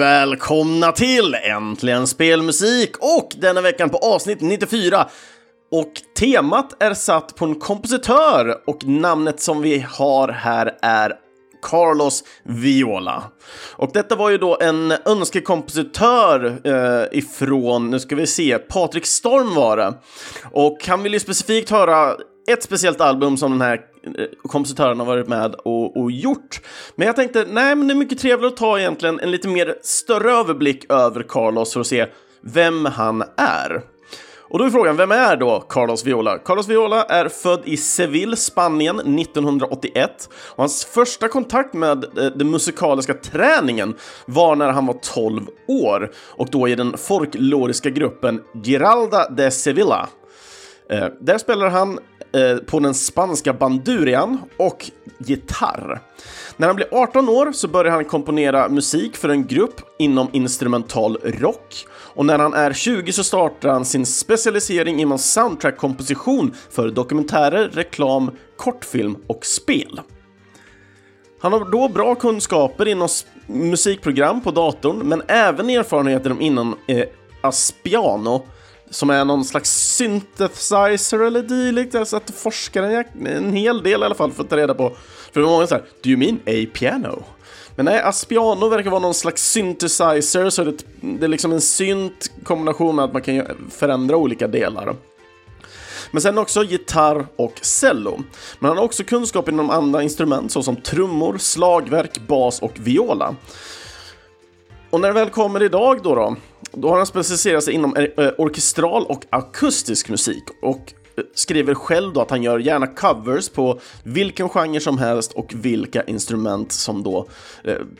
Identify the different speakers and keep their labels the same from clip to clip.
Speaker 1: och välkomna till Äntligen Spelmusik och denna veckan på avsnitt 94. Och temat är satt på en kompositör och namnet som vi har här är Carlos Viola. Och detta var ju då en önskekompositör eh, ifrån, nu ska vi se, Patrik Storm var det. Och han vill ju specifikt höra ett speciellt album som den här Eh, kompositören har varit med och, och, gjort. Men jag tänkte, nej, men det är mycket trevligt att ta egentligen en lite mer större överblick över Carlos för att se vem han är. Och då är frågan, vem är då Carlos Viola? Carlos Viola är född i Seville, Spanien 1981 och hans första kontakt med eh, den musikaliska träningen var när han var 12 år och då i den folkloriska gruppen Giralda de Sevilla. Eh, där spelar han Eh, på den spanska bandurian och gitarr. När han blir 18 år så börjar han komponera musik för en grupp inom instrumental rock och när han är 20 så startar han sin specialisering inom soundtrack-komposition för dokumentärer, reklam, kortfilm och spel. Han har då bra kunskaper inom musikprogram på datorn, men även erfarenheter inom eh, Aspiano, som är någon slags synthesizer eller dylikt. Jag satt och forskade en hel del i alla fall för att ta reda på. För det var många så här, do you mean a piano? Men nej, Aspiano verkar vara någon slags synthesizer, så det, det är liksom en synt kombination med att man kan förändra olika delar. Men sen också gitarr och cello. Men han har också kunskap inom andra instrument såsom trummor, slagverk, bas och viola. Och när det väl kommer idag då, då, då har han specialiserat sig inom eh, eh, orkestral och akustisk musik och eh, skriver själv då att han gör gärna covers på vilken genre som helst och vilka instrument som då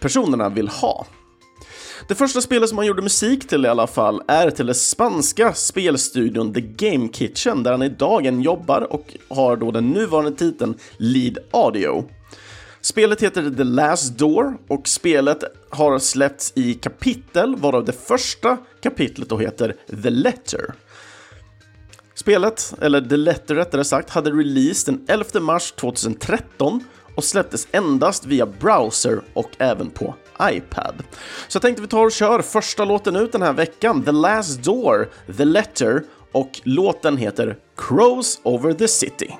Speaker 1: personerna vill ha. Det första spelet som han gjorde musik till i alla fall är till den spanska spelstudion The Game Kitchen där han idag jobbar och har då den nuvarande titeln Lead Audio. Spelet heter The Last Door och spelet har släppts i kapitel varav det första kapitlet då heter The Letter. Spelet, eller The Letter rättare sagt, hade release den 11 mars 2013 och släpptes endast via browser och även på iPad. Så jag tänkte vi tar och kör första låten ut den här veckan, The Last Door, The Letter och låten heter Crows Over the City.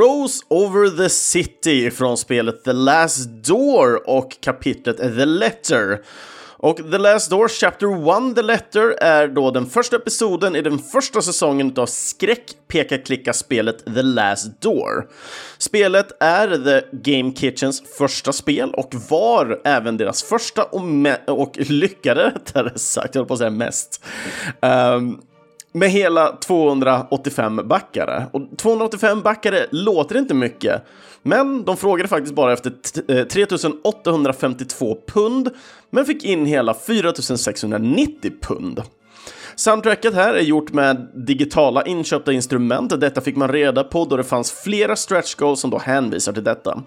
Speaker 1: Rose Over the City från spelet The Last Door och kapitlet The Letter. Och The Last Door Chapter 1 The Letter är då den första episoden i den första säsongen av skräck peka klicka spelet The Last Door. Spelet är The Game Kitchens första spel och var även deras första och, och lyckade rättare sagt, jag på att säga mest. Um, med hela 285 backare. Och 285 backare låter inte mycket, men de frågade faktiskt bara efter 3852 eh, pund, men fick in hela 4690 pund. Soundtracket här är gjort med digitala inköpta instrument. Detta fick man reda på då det fanns flera stretch goals som då hänvisar till detta.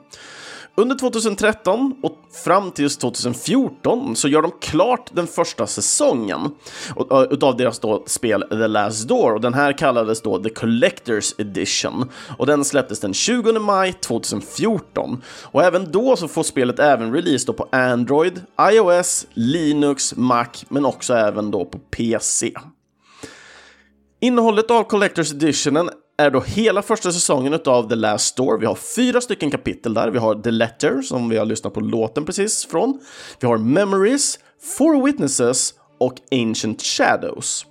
Speaker 1: Under 2013 och fram till 2014 så gör de klart den första säsongen utav deras då spel The Last Door. Och den här kallades då The Collector's Edition. Och den släpptes den 20 maj 2014 och även då så får spelet även release då på Android, iOS, Linux, Mac men också även då på PC. Innehållet av Collector's Editionen är då hela första säsongen av The Last Store. Vi har fyra stycken kapitel där. Vi har The Letter, som vi har lyssnat på låten precis från. Vi har Memories, Four Witnesses och Ancient Shadows.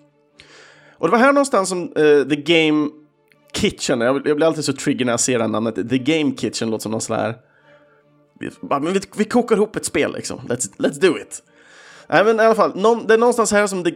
Speaker 1: Och det var här någonstans som uh, The Game Kitchen, jag, jag blir alltid så trigger när jag ser det här namnet, The Game Kitchen låter som någon sån här... Vi, vi, vi kokar ihop ett spel liksom, let's, let's do it. Nej, men i alla fall, någon, det är någonstans här som The,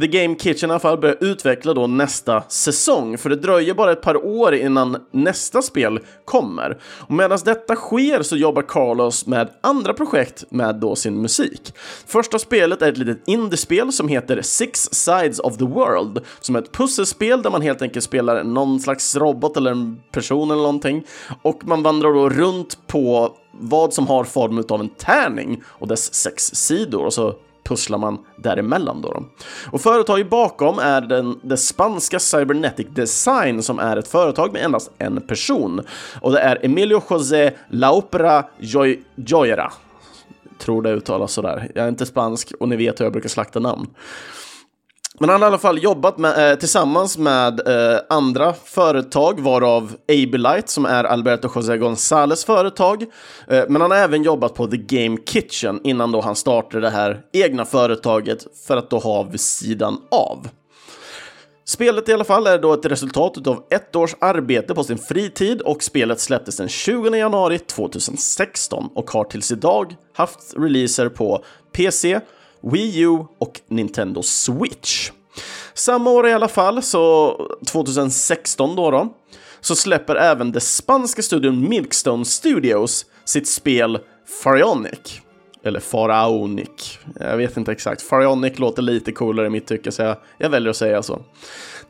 Speaker 1: The Game Kitchen i alla fall börjar utveckla då nästa säsong, för det dröjer bara ett par år innan nästa spel kommer. Och medan detta sker så jobbar Carlos med andra projekt med då sin musik. Första spelet är ett litet indiespel som heter Six Sides of the World, som är ett pusselspel där man helt enkelt spelar någon slags robot eller en person eller någonting, och man vandrar då runt på vad som har form av en tärning och dess sex sidor och så pusslar man däremellan. Då, Och företaget bakom är den, det spanska Cybernetic Design som är ett företag med endast en person. Och det är Emilio José LaOpera Joy Joyera. Tror det uttalas sådär. Jag är inte spansk och ni vet hur jag brukar slakta namn. Men han har i alla fall jobbat med, eh, tillsammans med eh, andra företag, varav Abilite som är Alberto José González företag. Eh, men han har även jobbat på The Game Kitchen innan då han startade det här egna företaget för att då ha vid sidan av. Spelet i alla fall är då ett resultat av ett års arbete på sin fritid och spelet släpptes den 20 januari 2016 och har tills idag haft releaser på PC, Wii U och Nintendo Switch. Samma år i alla fall, så 2016 då, då så släpper även det spanska studion Milkstone Studios sitt spel Pharaonic. Eller Pharaonic. Jag vet inte exakt. Pharaonic låter lite coolare i mitt tycke, så jag, jag väljer att säga så.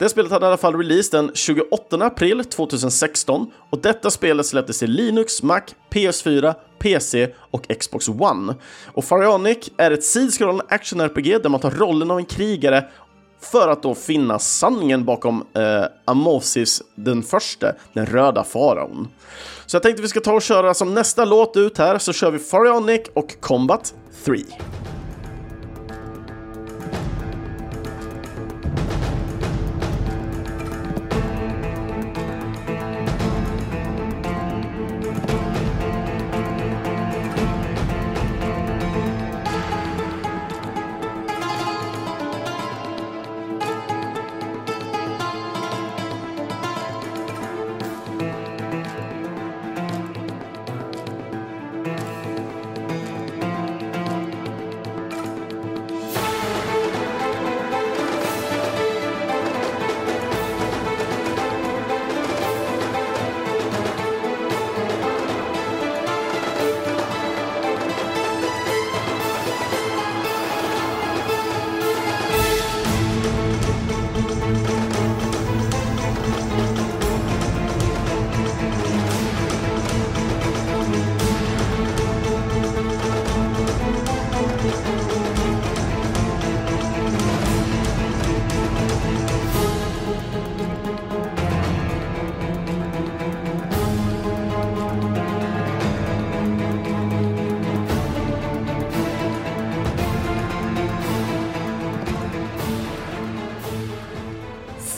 Speaker 1: Det spelet hade i alla fall release den 28 april 2016 och detta spelet släpptes till Linux, Mac, PS4, PC och Xbox One. Och Farionic är ett sidskrollande action-RPG där man tar rollen av en krigare för att då finna sanningen bakom eh, Amosis den första, den röda faraon. Så jag tänkte vi ska ta och köra som nästa låt ut här så kör vi Farionic och Combat 3.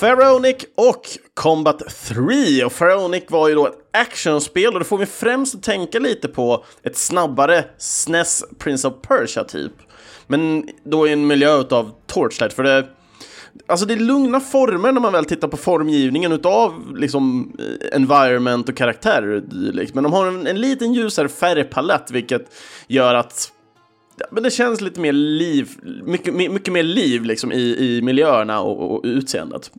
Speaker 1: Pharaonic och Combat 3. Och Pharaonic var ju då ett actionspel och det får mig främst att tänka lite på ett snabbare SNES Prince of Persia typ. Men då i en miljö utav Torchlight, för det... Alltså det är lugna former när man väl tittar på formgivningen utav liksom eh, environment och karaktärer dylikt. Men de har en, en liten ljusare färgpalett vilket gör att men det känns lite mer liv, mycket, mycket mer liv liksom i, i miljöerna och, och utseendet.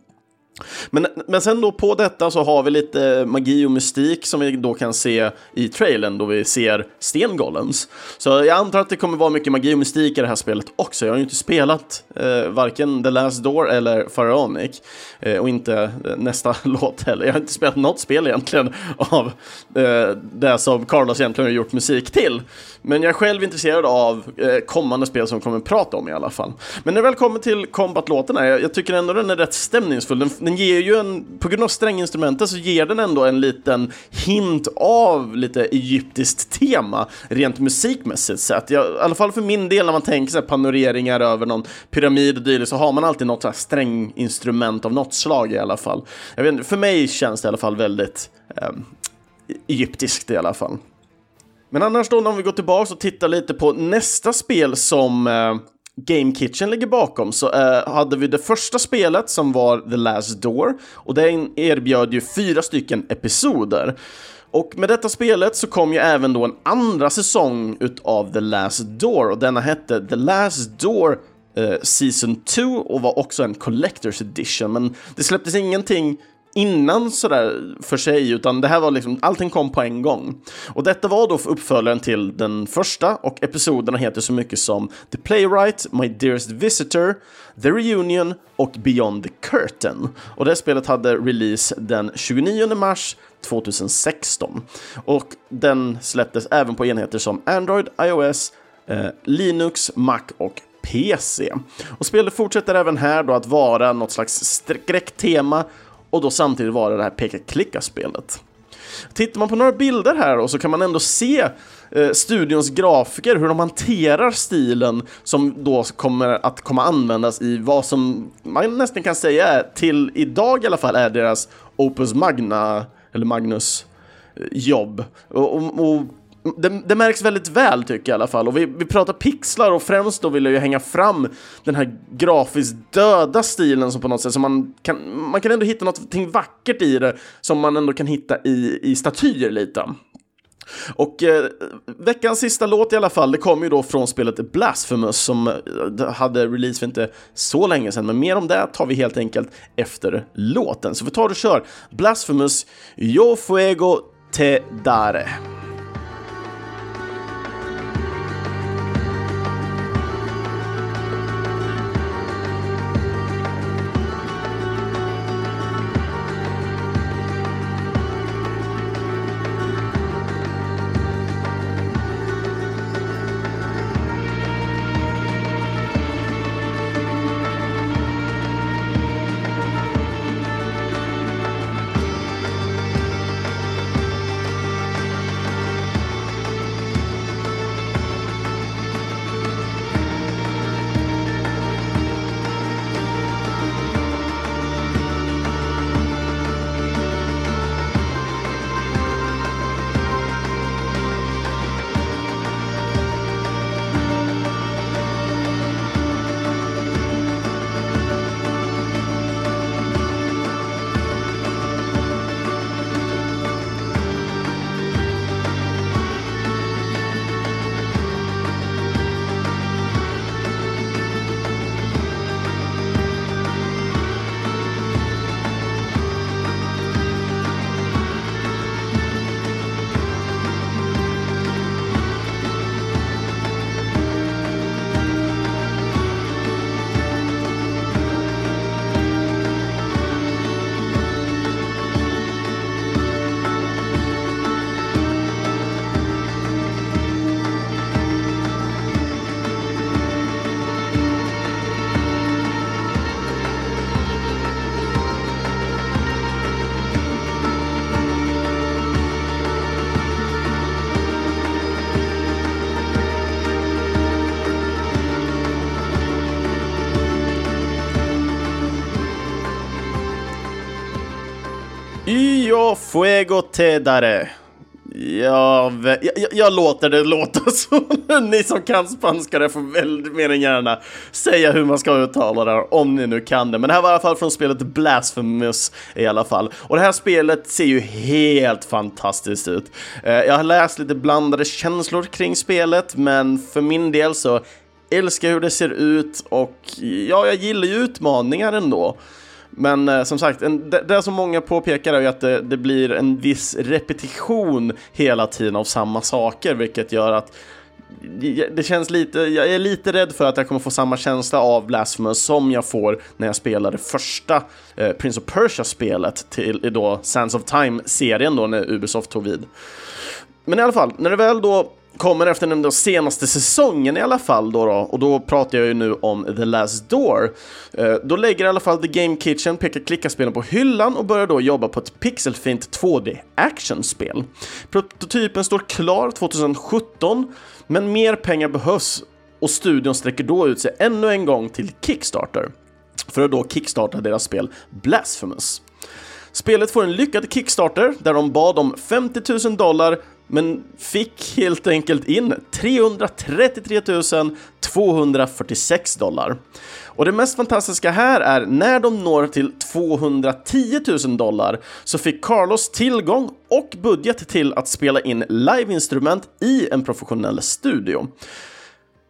Speaker 1: Men, men sen då på detta så har vi lite magi och mystik som vi då kan se i trailern då vi ser stengolems. Så jag antar att det kommer vara mycket magi och mystik i det här spelet också. Jag har ju inte spelat eh, varken The Last Door eller Pharaonic eh, och inte eh, nästa låt heller. Jag har inte spelat något spel egentligen av eh, det som Carlos egentligen har gjort musik till. Men jag är själv intresserad av eh, kommande spel som kommer prata om i alla fall. Men när det väl kommer till combat-låten jag, jag tycker ändå den är rätt stämningsfull. Den, den ger ju en, på grund av stränginstrumentet så ger den ändå en liten hint av lite egyptiskt tema rent musikmässigt sett. Jag, I alla fall för min del när man tänker sig panoreringar över någon pyramid och dylikt så har man alltid något så här stränginstrument av något slag i alla fall. Jag vet, för mig känns det i alla fall väldigt eh, egyptiskt i alla fall. Men annars då om vi går tillbaka och tittar lite på nästa spel som eh, Game Kitchen ligger bakom så eh, hade vi det första spelet som var The Last Door och det erbjöd ju fyra stycken episoder. Och med detta spelet så kom ju även då en andra säsong utav The Last Door och denna hette The Last Door eh, Season 2 och var också en Collector's Edition men det släpptes ingenting innan sådär för sig, utan det här var liksom, allting kom på en gång. Och detta var då uppföljaren till den första och episoderna heter så mycket som The Playwright, My Dearest Visitor, The Reunion och Beyond the Curtain. Och det spelet hade release den 29 mars 2016 och den släpptes även på enheter som Android, iOS, eh, Linux, Mac och PC. Och spelet fortsätter även här då att vara något slags skräcktema och då samtidigt vara det här peka-klicka-spelet. Tittar man på några bilder här då så kan man ändå se eh, studions grafiker, hur de hanterar stilen som då kommer att komma användas i vad som man nästan kan säga är, till idag i alla fall, är deras Opus Magna, eller Magnus eh, jobb. Och, och, och det, det, märks väldigt väl tycker jag i alla fall. Och vi, vi pratar pixlar och främst då vill jag ju hänga fram den här grafiskt döda stilen som på något sätt, som man kan, man kan ändå hitta något vackert i det som man ändå kan hitta i, i statyer lite. Och eh, veckans sista låt i alla fall, det kommer ju då från spelet Blasphemous som eh, hade release för inte så länge sedan, men mer om det tar vi helt enkelt efter låten. Så vi tar och kör Blasphemous Yo Fuego Te Dare. Fuego te dare. Jag, jag, jag, låter det låta så. ni som kan spanska det får väldigt mer än gärna säga hur man ska uttala det om ni nu kan det. Men det här var i alla fall från spelet Blasphemous i alla fall. Och det här spelet ser ju helt fantastiskt ut. Eh, jag har läst lite blandade känslor kring spelet, men för min del så älskar jag hur det ser ut och ja, jag gillar ju utmaningar ändå. Men eh, som sagt, en, det, det som många påpekar är ju att det, det, blir en viss repetition hela tiden av samma saker, vilket gör att det känns lite, jag är lite rädd för att jag kommer få samma känsla av Blasphemous som jag får när jag spelade första eh, Prince of Persia-spelet till då Sands of Time-serien då när Ubisoft tog vid. Men i alla fall, när det väl då kommer efter den senaste säsongen i alla fall då, då, och då pratar jag ju nu om The Last Door. Eh, då lägger i alla fall The Game Kitchen peka klicka-spelen på hyllan och börjar då jobba på ett pixelfint 2D actionspel. Prototypen står klar 2017, men mer pengar behövs och studion sträcker då ut sig ännu en gång till Kickstarter för att då kickstarta deras spel Blasphemous. Spelet får en lyckad Kickstarter där de bad om 50 000 dollar men fick helt enkelt in 333 246 dollar. Och det mest fantastiska här är när de når till 210 000 dollar så fick Carlos tillgång och budget till att spela in liveinstrument i en professionell studio.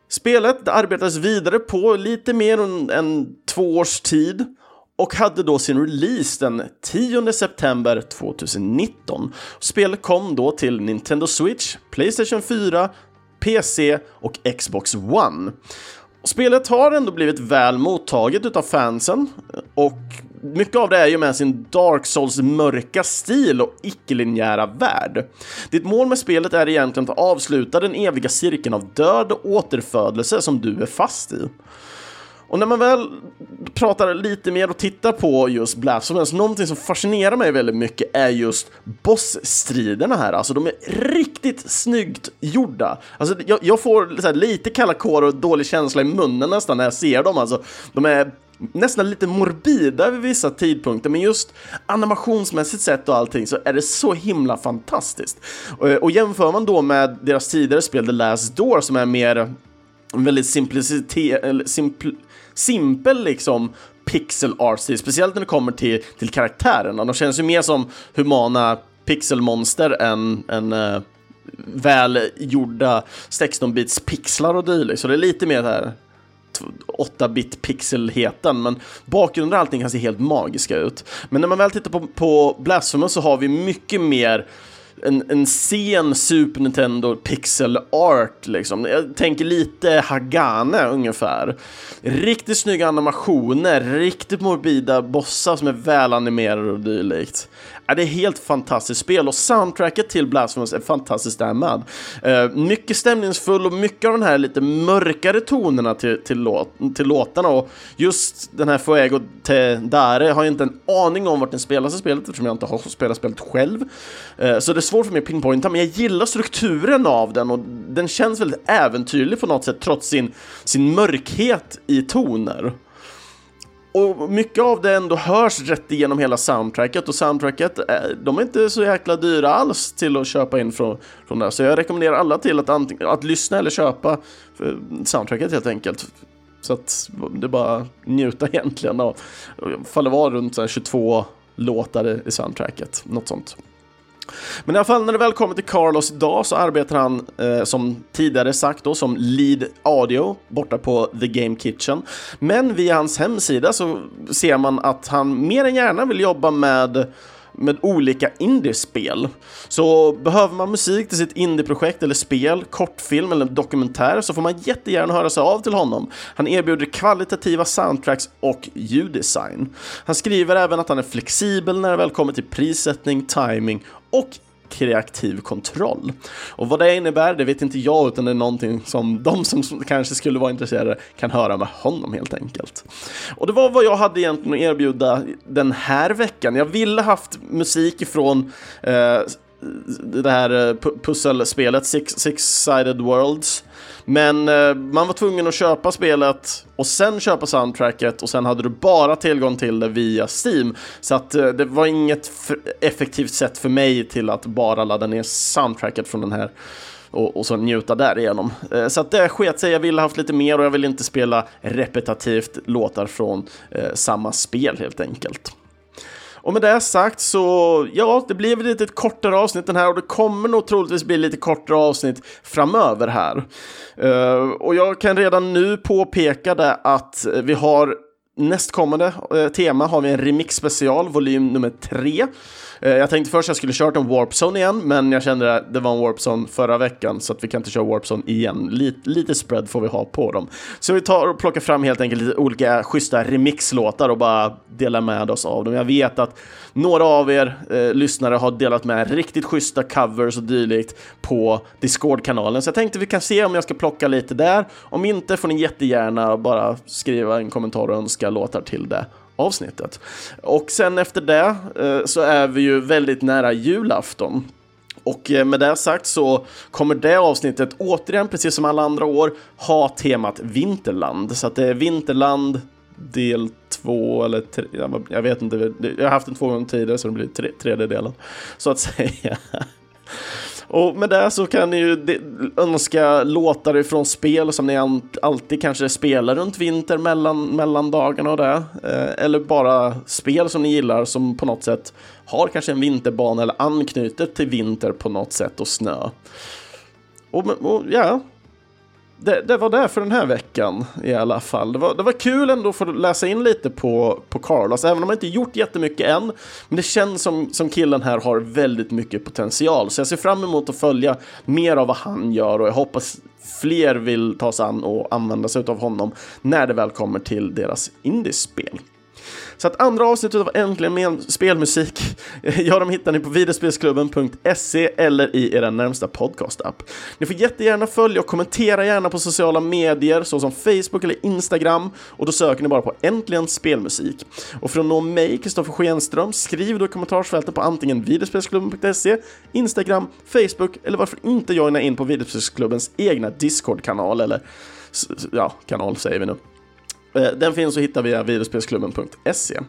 Speaker 1: Spelet arbetades vidare på lite mer än, två års tid och hade då sin release den 10 september 2019. Spelet kom då till Nintendo Switch, Playstation 4, PC och Xbox One. Spelet har ändå blivit väl mottaget utav fansen och mycket av det är ju med sin Dark Souls mörka stil och icke-linjära värld. Ditt mål med spelet är egentligen att avsluta den eviga cirkeln av död och återfödelse som du är fast i. Och när man väl pratar lite mer och tittar på just Blasphemous, någonting som fascinerar mig väldigt mycket är just bossstriderna här. Alltså de är riktigt snyggt gjorda. Alltså jag, jag får här, lite kalla kår och dålig känsla i munnen nästan när jag ser dem. Alltså, de är nästan lite morbida vid vissa tidpunkter, men just animationsmässigt sett och allting så är det så himla fantastiskt. Och, och jämför man då med deras tidigare spel The Last Door som är mer väldigt simplicitet, simpl simpel liksom pixel art stil, speciellt när det kommer till, till karaktärerna. De känns ju mer som humana pixelmonster än, än uh, välgjorda 16-bits pixlar och dylikt. Så det är lite mer här 8-bit pixelheten, men bakgrunden och allting kan se helt magiska ut. Men när man väl tittar på, på Blasphemous så har vi mycket mer en, en sen Super Nintendo pixel art liksom. Jag tänker lite Hagane ungefär. Riktigt snygga animationer, riktigt morbida bossar som är välanimerade och dylikt. Ja, det är helt fantastiskt spel och soundtracket till Blasphemous är fantastiskt där med. Uh, mycket stämningsfull och mycket av de här lite mörkare tonerna till, till, låt, till låtarna och just den här Fuego Te Dare har jag inte en aning om vart den spelas i spelet eftersom jag inte har spelat spelet själv. Uh, så det är svårt för mig att pinpointa, men jag gillar strukturen av den och den känns väldigt äventyrlig på något sätt trots sin, sin mörkhet i toner. Och mycket av det ändå hörs rätt igenom hela soundtracket och soundtracket, eh, de är inte så jäkla dyra alls till att köpa in från, från det. Så jag rekommenderar alla till att, anting, att lyssna eller köpa soundtracket helt enkelt. Så att det är bara njuta egentligen av, ifall det var runt 22 låtar i soundtracket, något sånt. Men i alla fall när det väl kommer till Carlos idag så arbetar han eh, som tidigare sagt då som lead audio borta på The Game Kitchen. Men via hans hemsida så ser man att han mer än gärna vill jobba med med olika indiespel. Så behöver man musik till sitt indieprojekt eller spel, kortfilm eller dokumentär så får man jättegärna höra sig av till honom. Han erbjuder kvalitativa soundtracks och ljuddesign. Han skriver även att han är flexibel när det väl kommer till prissättning, timing och kreativ kontroll. Och vad det innebär, det vet inte jag, utan det är någonting som de som kanske skulle vara intresserade kan höra med honom helt enkelt. Och det var vad jag hade egentligen att erbjuda den här veckan. Jag ville haft musik ifrån eh, det här eh, pusselspelet Six, Six-Sided Worlds men eh, man var tvungen att köpa spelet och sen köpa soundtracket och sen hade du bara tillgång till det via Steam. Så att eh, det var inget effektivt sätt för mig till att bara ladda ner soundtracket från den här och, och så njuta därigenom. Eh, så att det sket sig, jag ville haft lite mer och jag ville inte spela repetitivt låtar från eh, samma spel helt enkelt. Och med det sagt så, ja, det blir väl lite ett kortare avsnitt den här och det kommer nog troligtvis bli lite kortare avsnitt framöver här. Uh, och jag kan redan nu påpeka det att vi har nästkommande eh, tema har vi en remix special, volym nummer tre. Eh, jag tänkte först att jag skulle kört en Warpzone igen, men jag kände att det var en Warpzone förra veckan, så att vi kan inte köra Warpzone igen. Lite, lite spread får vi ha på dem. Så vi tar och plockar fram helt enkelt lite olika schyssta remixlåtar och bara delar med oss av dem. Jag vet att några av er eh, lyssnare har delat med riktigt schyssta covers och dylikt på Discord-kanalen, så jag tänkte vi kan se om jag ska plocka lite där. Om inte får ni jättegärna bara skriva en kommentar och önska låtar till det avsnittet. Och sen efter det eh, så är vi ju väldigt nära julafton. Och eh, med det sagt så kommer det avsnittet återigen, precis som alla andra år, ha temat Vinterland. Så att det är Vinterland del två eller tre, jag vet inte, jag har haft den två gånger tidigare så det blir tre, tredje delen, så att säga. Och med det så kan ni ju önska låtar ifrån spel som ni alltid kanske spelar runt vinter mellan, mellan dagarna och det. Eh, eller bara spel som ni gillar som på något sätt har kanske en vinterbana eller anknyter till vinter på något sätt och snö. Och, och ja, det, det, var det för den här veckan i alla fall. Det var, det var kul ändå att få läsa in lite på, på Carlos, även om han inte gjort jättemycket än. Men det känns som, som killen här har väldigt mycket potential, så jag ser fram emot att följa mer av vad han gör och jag hoppas fler vill ta sig an och använda sig av honom när det väl kommer till deras indiespel. Så att andra avsnittet av Äntligen med spelmusik, ja, de hittar ni på videospelsklubben.se eller i er närmsta podcastapp. Ni får jättegärna följa och kommentera gärna på sociala medier såsom Facebook eller Instagram och då söker ni bara på Äntligen spelmusik. Och för att nå mig, Kristoffer Schenström, skriv då i kommentarsfältet på antingen videospelsklubben.se, Instagram, Facebook eller varför inte joina in på videospelsklubbens egna Discord-kanal eller ja, kanal säger vi nu. Eh, den finns att hitta via videospelsklubben.se.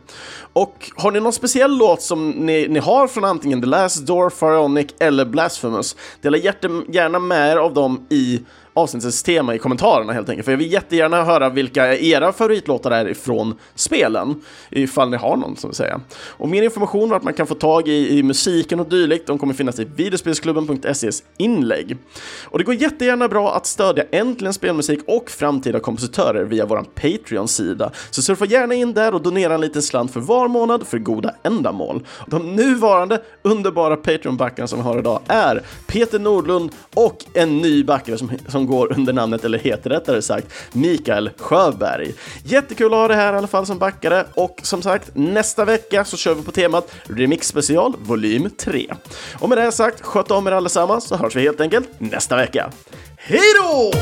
Speaker 1: Och har ni någon speciell låt som ni, ni har från antingen The Last Door, Pharaonic eller Blasphemous, dela gärna med er av dem i avsnittets tema i kommentarerna helt enkelt. För jag vill jättegärna höra vilka era favoritlåtar är ifrån spelen, ifall ni har någon, som vill säga. Och mer information vart man kan få tag i, i musiken och dylikt, de kommer finnas i videospelsklubben.ses inlägg. Och det går jättegärna bra att stödja Äntligen Spelmusik och framtida kompositörer via vår Patreon-sida. Så surfa gärna in där och donera en liten slant för var månad för goda ändamål. De nuvarande underbara Patreon-backarna som vi har idag är Peter Nordlund och en ny backare som, som som går under namnet, eller heter rättare sagt, Mikael Sjöberg. Jättekul att ha det här i alla fall som backare och som sagt, nästa vecka så kör vi på temat Remix special volym 3. Och med det sagt, sköt om er allesammans så hörs vi helt enkelt nästa vecka. Hej då!